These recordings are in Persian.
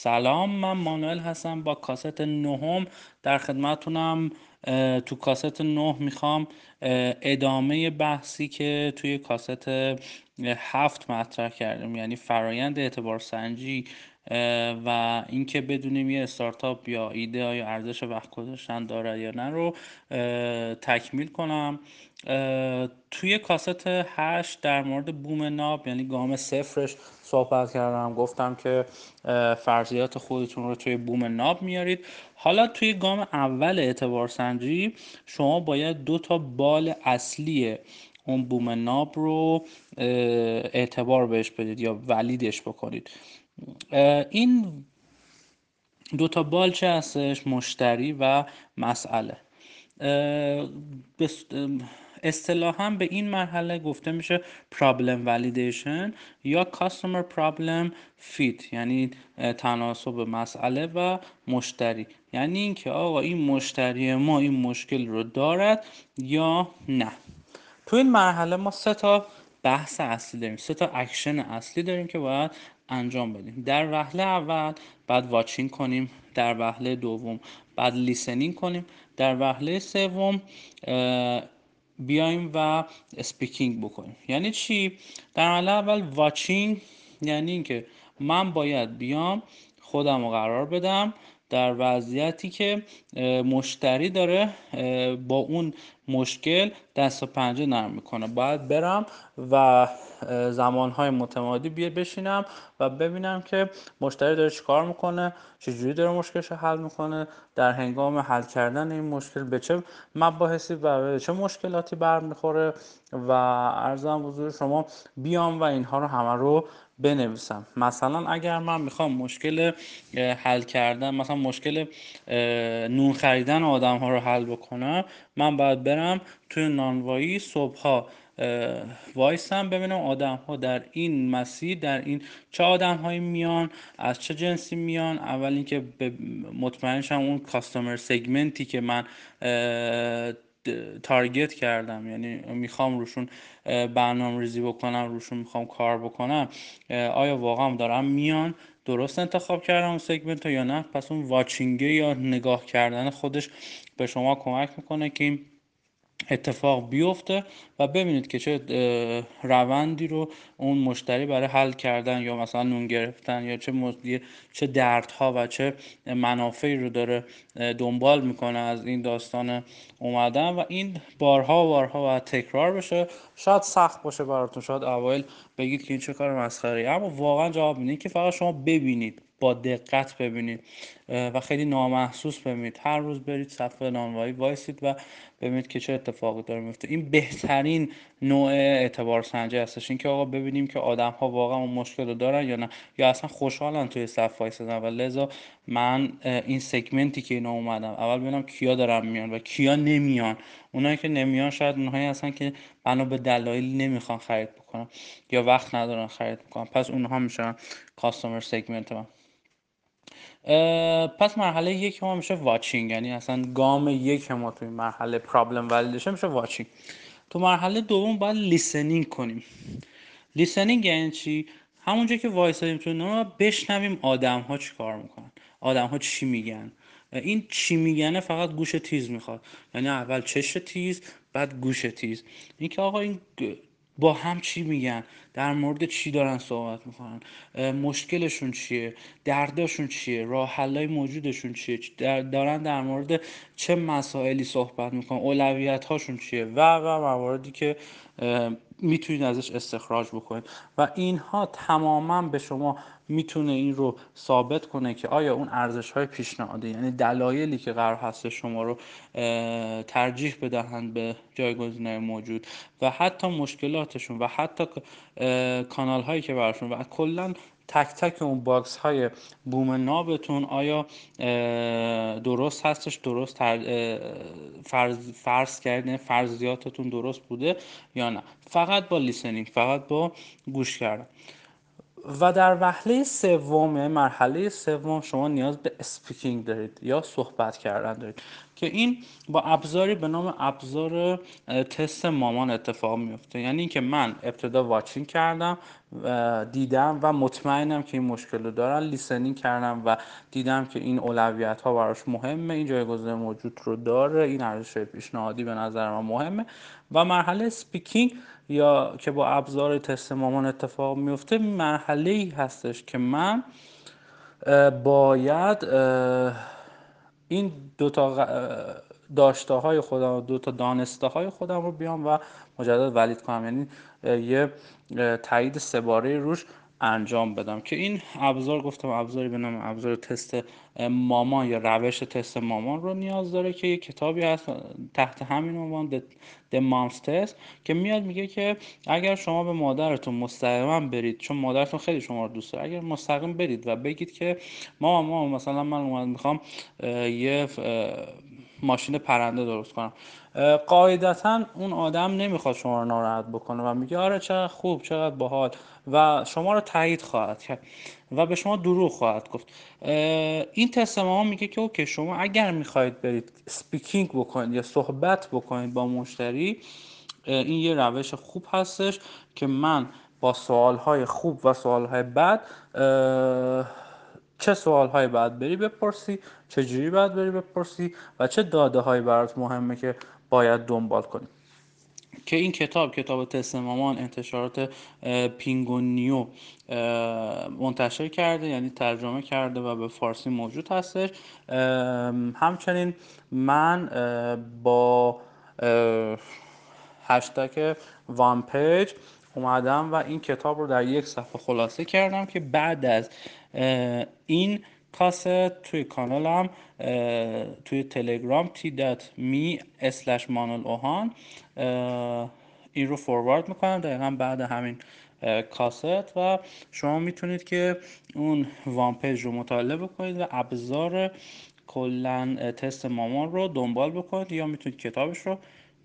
سلام من مانوئل هستم با کاست نهم در خدمتونم. تو کاست نه می‌خوام ادامه بحثی که توی کاست هفت مطرح کردیم یعنی فرایند اعتبار سنجی و اینکه بدونیم یه استارتاپ یا ایده یا ارزش وقت گذاشتن داره یا نه رو تکمیل کنم. توی کاست هشت در مورد بوم ناب یعنی گام صفرش صحبت کردم. گفتم که فرضیات خودتون رو توی بوم ناب میارید. حالا توی گام اول اعتبار سنجی شما باید دو تا بال اصلی اون بوم ناب رو اعتبار بهش بدید یا ولیدش بکنید. این دو تا بال چه هستش؟ مشتری و مسئله. اصطلاحا به این مرحله گفته میشه problem validation یا customer problem fit یعنی تناسب مسئله و مشتری. یعنی اینکه آقا این مشتری ما این مشکل رو دارد یا نه. تو این مرحله ما سه تا بحث اصلی داریم سه تا اکشن اصلی داریم که باید انجام بدیم. در وهله اول باید watching کنیم در وهله دوم باید listening کنیم. در وهله سوم بیایم و speaking بکنیم. یعنی چی؟ در مرحله اول watching یعنی اینکه من باید بیام خودم رو قرار بدم. در وضعیتی که مشتری داره با اون مشکل دست و پنجه نرم می‌کنه. باید برم و زمانهای متمادی بیا بشینم و ببینم که مشتری داره چیکار می‌کنه چجوری داره مشکلش حل می‌کنه در هنگام حل کردن این مشکل به چه مباحثی و به چه مشکلاتی برمیخوره و ارزم حضور شما بیام و اینها رو همه رو بنویسم. مثلا اگر من می‌خوام مشکل حل کردن مثلا مشکل نون خریدن آدم ها رو حل بکنم من باید برم توی نانوایی صبح ها وایسم ببینم آدم ها در این مسیر در این چه آدم هایی میان از چه جنسی میان. اول اینکه مطمئنشم اون کاستومر سگمنتی که من تارگت کردم. یعنی می‌خوام روشون برنامه ریزی بکنم روشون می‌خوام کار بکنم. آیا واقعا دارم میان؟ درست انتخاب کردم اون سگمنت یا نه؟ پس اون واچینگه یا نگاه کردن خودش به شما کمک می‌کنه که اتفاق بیفته و ببینید که چه روندی رو اون مشتری برای حل کردن یا مثلا نون گرفتن یا چه چه دردها و چه منافعی رو داره دنبال می‌کنه از این داستان اومدن و این بارها و بارها و تکرار بشه. شاید سخت باشه براتون شاید اوایل بگید که این چه کار مسخره اما واقعا جواب میده که فقط شما ببینید با دقت ببینید و خیلی نامحسوس ببینید. هر روز برید صفحه نانوایی وایسید و ببینید که چه اتفاقی داره میفته. این بهترین نوع اعتبار سنجی هستش. اینکه آقا ببینیم که آدم ها واقعا اون مشکل رو دارن یا نه یا اصلا خوشحالن توی صف وایسادن و لذا من این سگمنتی که اینا اومدم اول ببینم کیا دارن میان و کیا نمیان. اونایی که نمیان شاید اونهایی هستن که منو به دلایل نمی‌خوان خرید بکنم یا وقت ندارن خرید بکنم پس اونها میشن کاستومر سگمنت من پس مرحله یک ما میشه watching یعنی اصلا گام یک ما توی مرحله problem validation میشه watching تو مرحله دوم باید listening کنیم. listening یعنی چی؟ همونجا که وایسادیم تو نما بشنویم آدم ها چی کار می‌کنن. آدم ها چی میگن. این چی میگنه فقط گوش تیز می‌خواد. یعنی اول چش تیز بعد گوش تیز. اینکه آقا این با هم چی میگن؟ در مورد چی دارن صحبت می‌کنن؟ مشکلشون چیه؟ درداشون چیه؟ راه حلای موجودشون چیه؟ دارن در مورد چه مسائلی صحبت می‌کنن؟ اولویت هاشون چیه؟ و و مواردی که می‌تونید ازش استخراج بکنید. و اینها تماما به شما می‌تونه این رو ثابت کنه که آیا اون ارزش های پیشنهادی یعنی دلایلی که قرار هست شما رو ترجیح بدهند به جایگزین موجود و حتی مشکلاتشون و حتی کانال هایی که براشون و کلا تک تک اون box های بوم نابتون آیا درست هستش؟ درست فرض, فرض کردن فرضیاتتون درست بوده یا نه؟ فقط با listening فقط با گوش کردن. و در وهله سوم یعنی مرحله سوم شما نیاز به speaking دارید یا صحبت کردن دارید که این با ابزاری به نام ابزار تست مامان اتفاق میفته. یعنی اینکه من ابتدا watching کردم دیدم و مطمئنم که این مشکل رو دارن listening کردم و دیدم که این اولویت ها براش مهمه این جایگزین موجود رو داره این ارزش پیشنهادی به نظر من مهمه و مرحله speaking یا که با ابزار تست مامان اتفاق میفته مرحله ای هستش که من باید این دو تا داشته های خودم دو تا دانسته های خودم رو بیام و مجدد ولید کنم. یعنی یه تایید سه باره روش انجام بدم که این ابزار گفتم ابزاری به نام ابزار تست مامان یا روش تست مامان رو نیاز داره که یه کتابی هست تحت همین عنوان The Moms Test که میاد میگه که اگر شما به مادرتون مستقیما برید چون مادرتون خیلی شما رو دوست داره اگر مستقیم برید و بگید که مامان مثلا من اومد می‌خوام یه ماشین پرنده درست کنم. قاعدتا اون آدم نمی‌خواد شما رو ناراحت بکنه و میگه آره چقدر خوب چقدر باحال و شما رو تایید خواهد کرد و به شما دروغ خواهد گفت. این تست ما میگه که اوکی شما اگر می‌خواهید برید speaking بکنید یا صحبت بکنید با مشتری این یه روش خوب هستش که من با سوالهای خوب و سوالهای بد چه سوال های باید بری بپرسی چه جوری باید بری بپرسی و چه داده هایی برات مهمه که باید دنبال کنی. که این کتاب کتاب تست مامان انتشارات پینگونیو منتشر کرده یعنی ترجمه کرده و به فارسی موجود هستش. همچنین من با هشتگ one page اومدم و این کتاب رو در یک صفحه خلاصه کردم که بعد از این کاست توی کانالم توی تلگرام me slash مانل اوهان این رو فوروارد می‌کنم. دقیقا بعد همین کاست و شما می‌تونید که اون one page رو مطالعه بکنید و ابزار کلا تست مامان رو دنبال بکنید یا می‌تونید کتابش رو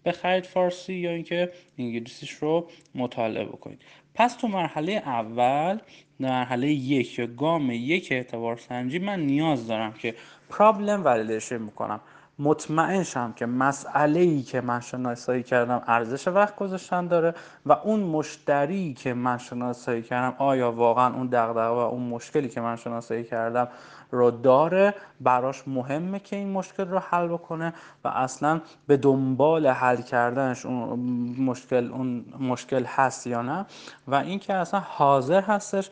بخرید فارسی یا اینکه انگلیسیش رو مطالعه بکنید. پس تو مرحله اول مرحله یک یا گام یک اعتبار سنجی من نیاز دارم که پرابلم ولیدیشن می‌کنم مطمئن شم که مسئله ای که من شناسایی کردم ارزش وقت گذاشتن داره و اون مشتری که من شناسایی کردم آیا واقعا اون دغدغه و اون مشکلی که من شناسایی کردم رو داره؟ براش مهمه که این مشکل رو حل بکنه و اصلا به دنبال حل کردنش اون مشکل اون مشکل هست یا نه؟ و اینکه اصلا حاضر هستش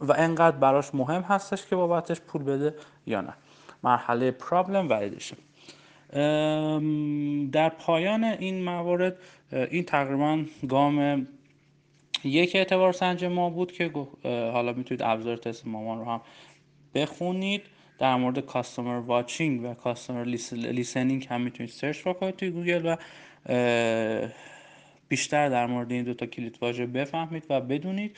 و انقدر براش مهم هستش که بابتش پول بده یا نه. مرحله پرابلم ولیدیشن در پایان این موارد این تقریبا گام یک اعتبار سنج ما بود که حالا می‌تونید ابزار تست مامان رو هم بخونید. در مورد customer watching و customer listening هم می‌تونید search بکنید توی گوگل و بیشتر در مورد این دوتا کلید واژه بفهمید و بدونید.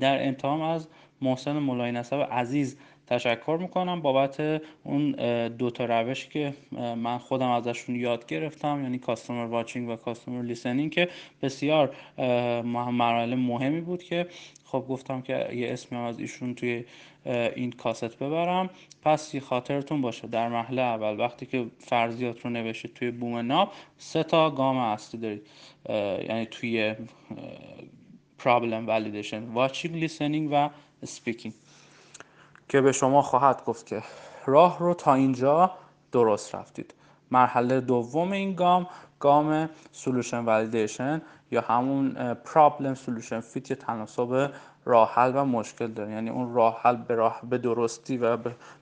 در انتهام از محسن مولای نصب عزیز تشکر می‌کنم بابت اون دو تا روشی که من خودم ازشون یاد گرفتم یعنی customer watching و customer listening که بسیار مراحل مهمی بود که خب گفتم که یه اسمی از ایشون توی این کاست ببرم. پس خاطرتون باشه در محله اول وقتی که فرضیات رو نوشید توی بوم ناب سه تا گام اصلی دارید یعنی توی problem validation. Watching listening و speaking. که به شما خواهد گفت که راه رو تا اینجا درست رفتید. مرحله دوم این گام گام solution validation یا همون problem solution fit یا تناسب راه حل و مشکل داره. یعنی اون راه حل به راه به درستی و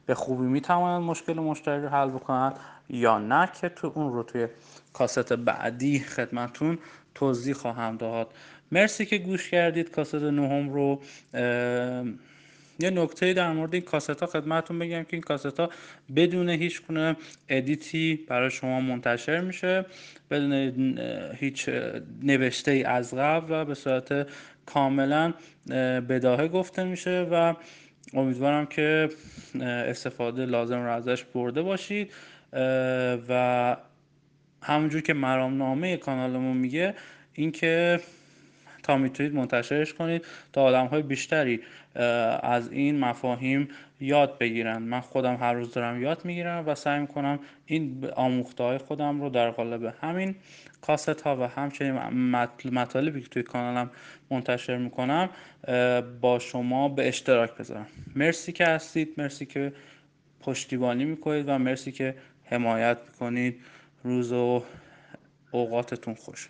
به خوبی می‌توانند مشکل مشتری رو حل بکنند یا نه که تو اون رو توی کاست بعدی خدمتون توضیح خواهم داد. مرسی که گوش کردید. کاست نهم رو یه نکته در مورد این کاست ها خدمتتون بگم که این کاست ها بدون هیچ گونه ادیتی برای شما منتشر میشه بدون هیچ نوشته ای از قبل و به صورت کاملا بداهه گفته میشه و امیدوارم که استفاده لازم رو ازش برده باشید. و همونجور که مرامنامه کانالمون میگه اینکه تا می‌تونید منتشرش کنید تا آدم های بیشتری از این مفاهیم یاد بگیرن. من خودم هر روز دارم یاد می‌گیرم و سعی می‌کنم این آموخته های خودم رو در قالب همین کاست ها و همچنین مطالبی که توی کانالم منتشر می‌کنم با شما به اشتراک بذارم. مرسی که هستید مرسی که پشتیبانی می‌کنید و مرسی که حمایت می‌کنید. روز و اوقاتتون خوش.